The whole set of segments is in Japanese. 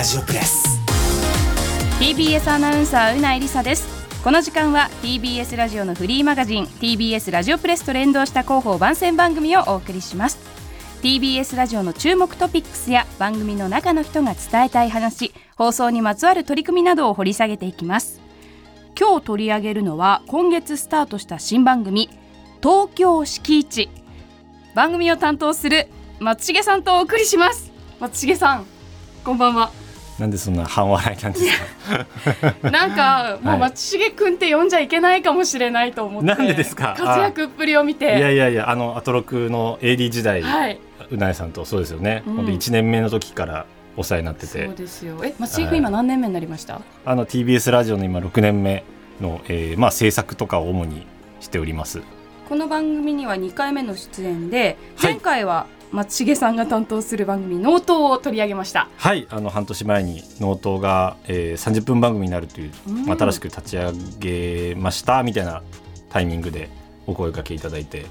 ラジオプレス。TBS アナウンサーうないりさです。この時間は TBS ラジオのフリーマガジン TBS ラジオプレスと連動した広報番宣番組をお送りします。TBS ラジオの注目トピックスや番組の中の人が伝えたい話放送にまつわる取り組みなどを掘り下げていきます。今日取り上げるのは今月スタートした新番組東京敷地番組を担当する松重さんとお送りします。松重さんこんばんは。なんでそんな半笑いなんですか？なんかもう松重くんって呼んじゃいけないかもしれないと思って、なんでですか？活躍っぷりを見て。いやいやいや、あのアトロクの AD 時代、はい。うなえさんとそうですよね。うん。本当一年目の時からお世話になってて。そう、ですよ。え松重くん今何年目になりました、あの TBS ラジオの今6年目の、えーまあ制作とかを主にしております。この番組には2回目の出演ではい。前回は松重さんが担当する番組「ノート」を取り上げました。はい、あの半年前にノートが、えー、30分番組になるという、うん。新しく立ち上げましたみたいなタイミングでお声掛けいただいて、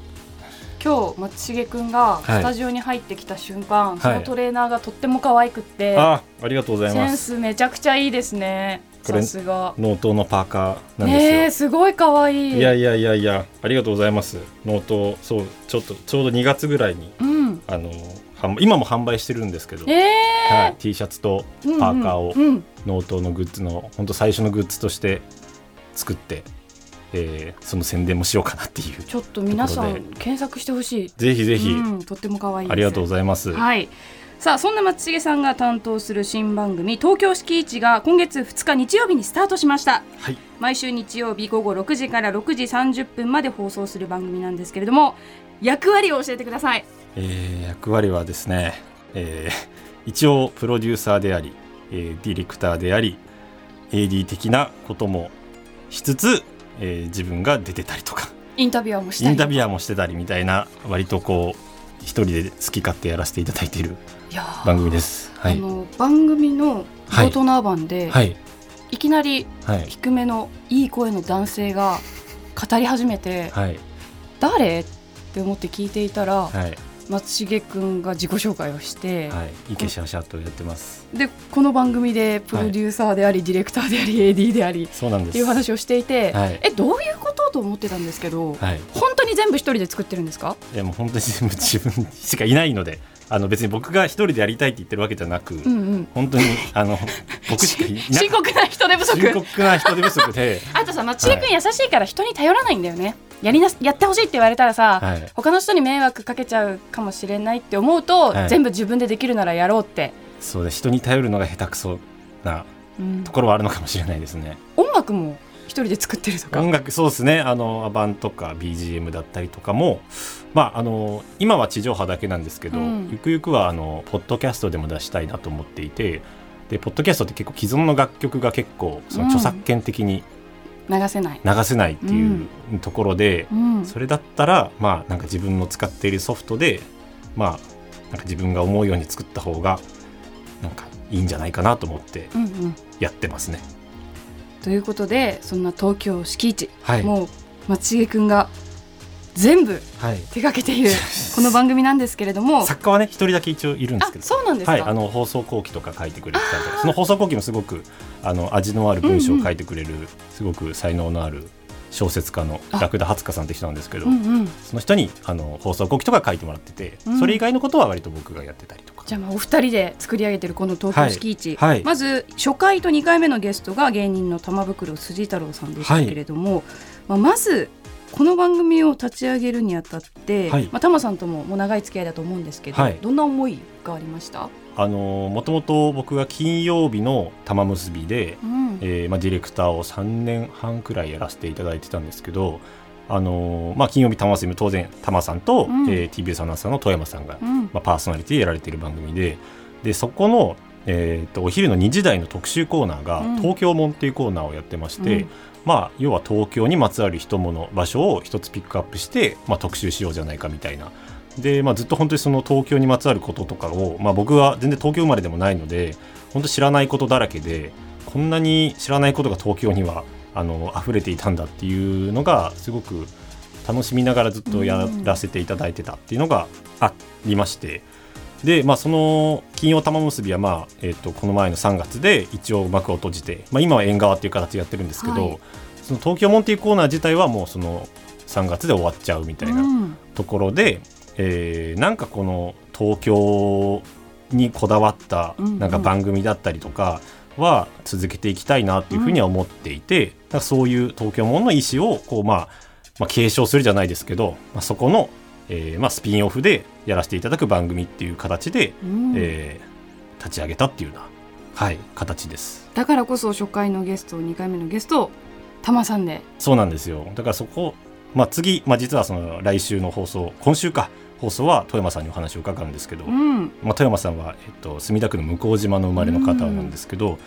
今日松重くんがはい。スタジオに入ってきた瞬間、い。そのトレーナーがとっても可愛くって、あ、ありがとうございセンます。スめちゃくちゃいいですね。これさすが。ノートのパーカーなんですよ。ねえすごい可愛いい。やいやいやいやありがとうございます。ノートそうちょっとちょうど2月ぐらいにうんあの販今も販売してるんですけど、ええはい、T シャツとパーカーをうん。うんうんノートのグッズの本当最初のグッズとして作って、えーその宣伝もしようかなっていうちょっと皆さん検索してほしい。ぜひぜひ、うん、とっても可愛いありがとうございます、はい。さあそんな松重さんが担当する新番組東京閾値が今月2日日曜日にスタートしました。はい。毎週日曜日午後6時から6時30分まで放送する番組なんですけれども役割を教えてくださいえー役割はですね、えー 一応プロデューサーであり、えーディレクターであり AD 的なこともしつつ、えー自分が出てたりとかインタビュアーもしたりインタビュアーもしてたりみたいな割とこう一人で好き勝手やらせていただいている番組です。はい、あの番組の冒頭のアバンで、はい。い、きなりはい。低めのいい声の男性が語り始めて、はい。誰？って思って聞いていたら、はい松重くんが自己紹介をして、はいイケシャシャとやってます。でこの番組でプロデューサーであり、ディレクターであり AD でありそうなんです。っていう話をしていて、はい。えどういうことと思ってたんですけど、はい。本当に全部一人で作ってるんですか？いやもう本当に全部自分しかいないので、あの別に僕が一人でやりたいって言ってるわけじゃなく、うんうん。本当にあの僕しかいな 深刻な人手不足。深刻な人手不足で、あとさ松重くん優しいから人に頼らないんだよねやりなやってほしいって言われたらさ、はい。他の人に迷惑かけちゃうかもしれないって思うと、はい。全部自分でできるならやろうって、そうで人に頼るのが下手くそなうん。ところはあるのかもしれないですね。音楽も一人で作ってるとか。音楽そうですね。あのアバンとか BGM だったりとかもまああの今は地上波だけなんですけど、うん。ゆくゆくはあのポッドキャストでも出したいなと思っていてでポッドキャストって結構既存の楽曲が結構その著作権的に流せない、流せないっていうところで、うん。それだったらまあなんか自分の使っているソフトでまあなんか自分が思うように作った方がなんかいいんじゃないかなと思ってうんうん、やってますね。ということでそんな東京敷地、はい、もう松重くんが全部はい、手掛けている この番組なんですけれども。作家はね一人だけ一応いるんですあけど。そうなんですか、はい、あの放送後期とか書いてくれてたりとかその放送後期もすごくあの味のある文章を書いてくれる、すごく才能のある小説家のあ。ラクダ初香さんって人なんですけど、うんうん。その人にあの放送後期とか書いてもらってて、うん。それ以外のことは割と僕がやってたりとか。じゃあまあお二人で作り上げてるこの東京敷地、はい。はい。まず初回と2回目のゲストが芸人の玉袋筋太郎さんでしたけれども、まあ、まずこの番組を立ち上げるにあたって、はい。まあ、玉さんとももう長い付き合いだと思うんですけど、はい。どんな思いがありました、あのもともと僕が金曜日の玉結びで、うん。えーまあ、ディレクターを3年半くらいやらせていただいてたんですけど、あのまあ、金曜日玉結びも当然玉さんと、うん。えー TBS アナウンサーの富山さんがうん。まあ、パーソナリティでやられている番組ででそこの、えー、とお昼の2時台の特集コーナーが、うん。東京門っていうコーナーをやってまして、うんまあ、要は東京にまつわる人物場所を一つピックアップして、まあ、特集しようじゃないかみたいな。でまあ、ずっと本当にその東京にまつわることとかを、まあ、僕は全然東京生まれでもないので本当知らないことだらけでこんなに知らないことが東京にはあの溢れていたんだっていうのがすごく楽しみながらずっとやらせていただいてたっていうのがありましてで、まあ、その金曜玉結びは、まあえー、とこの前の3月で一応幕を閉じて、まあ、今は縁側っていう形でやってるんですけど、はい。その東京モンティコーナー自体はもうその3月で終わっちゃうみたいなうん。ところで、えーなんかこの東京にこだわったうんうん。なんか番組だったりとかは続けていきたいなっていうふうには思っていて、だからそういう東京モンの意思をこう、まあ、まあ継承するじゃないですけど、まあ、そこの、えーまあ、スピンオフでやらせていただく番組っていう形で、うん。えー立ち上げたっていうような、はい、形です。だからこそ初回のゲスト2回目のゲストたまさんで。そうなんですよ。だからそこ、まあ、次、まあ、実はその来週の放送今週か放送は富山さんにお話を伺うんですけど、うん。まあ、富山さんは、えっと、墨田区の向島の生まれの方なんですけど、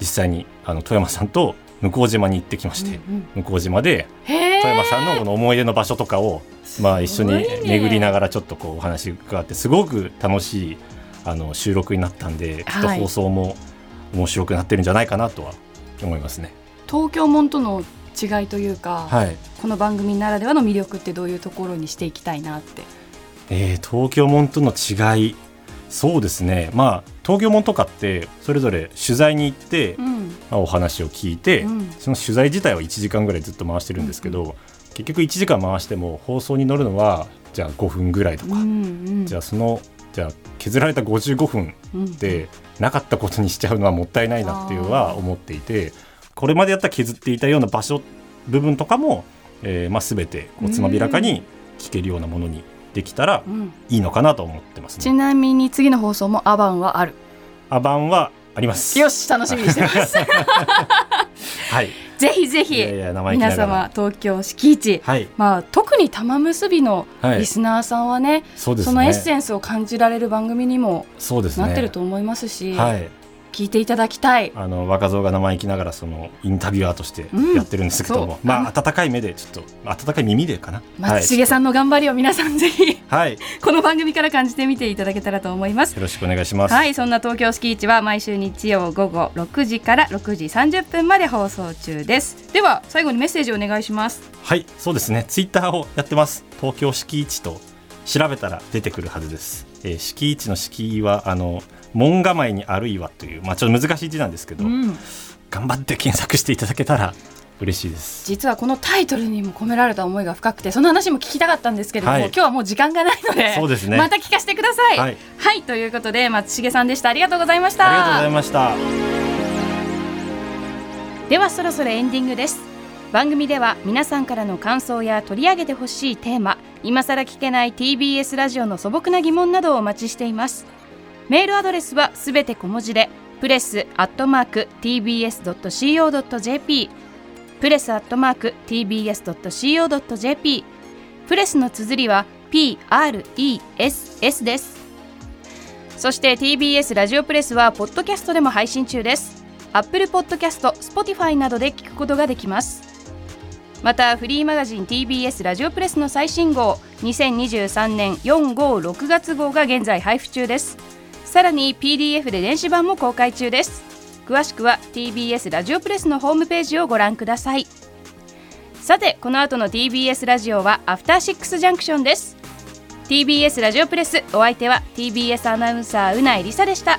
実際にあの富山さんと向島に行ってきまして、うん向島で富山さんのこの思い出の場所とかを、まあ、一緒に巡りながらちょっとこうお話伺ってすごく楽しいあの収録になったんできっとはい放送も面白くなってるんじゃないかなとは思いますね。東京門との違いというか、はい。この番組ならではの魅力ってどういうところにしていきたいなって。えー東京門との違い。そうですね。まあ東京門とかってそれぞれ取材に行って、うん。まあ、お話を聞いて、うん。その取材自体は1時間ぐらいずっと回してるんですけど、結局1時間回しても放送に乗るのはじゃあ5分ぐらいとか、うんうんじゃあそのじゃあ削られた55分うんでなかったことにしちゃうのはもったいないなっていうのは思っていてこれまでやった削っていたような場所部分とかも、えーまあ、全てこうつまびらかに聞けるようなものにできたらうん。いいのかなと思ってますね。ちなみに次の放送もアバンはある。アバンはあります。よし楽しみにしてます はい。ぜひぜひ皆様東京敷地はい。まあ特に玉結びのはいリスナーさんはね、そうですね。そのエッセンスを感じられる番組にも。なってると思いますし、はい。聞いていただきたいあの若造が生意気ながらそのインタビュアーとしてうんやってるんですけども、そうまあ温かい目でちょっと温かい耳でかな？松重さんの頑張りを皆さんぜひはい。よ この番組から感じてみていただけたらと思いますろしくお願いします。はいそんな東京スキー市は毎週日曜午後6時から6時30分まで放送中ですでは最後にメッセージをお願いしますはい、そうですね。ツイッターをやってます。東京敷地と調べたら出てくるはずです。えー、敷地の敷はあの門構えにあるいはというまあちょっと難しい字なんですけど、うん。頑張って検索していただけたら嬉しいです。実はこのタイトルにも込められた思いが深くてその話も聞きたかったんですけれども、はい。今日はもう時間がないのでそうですね。また聞かせてください。はい、はい、ということで松重さんでした。ありがとうございました。ありがとうございました。ではそろそろエンディングです番組では皆さんからの感想や取り上げてほしいテーマ今さら聞けない TBS ラジオの素朴な疑問などをお待ちしています。メールアドレスはすべて小文字でプレスアットマーク TBS.CO.JP プレスアットマーク TBS.CO.JP プレスの綴りは PRESS です。そして TBS ラジオプレスはポッドキャストでも配信中です。Apple Podcast、Spotify などで聞くことができます。またフリーマガジン TBS ラジオプレスの最新号2023年4号6月号が現在配布中です。さらに PDF で電子版も公開中です。詳しくは TBS ラジオプレスのホームページをご覧ください。さてこの後の TBS ラジオはアフターシックスジャンクションです TBS ラジオプレスお相手は TBS アナウンサーうないりさでした。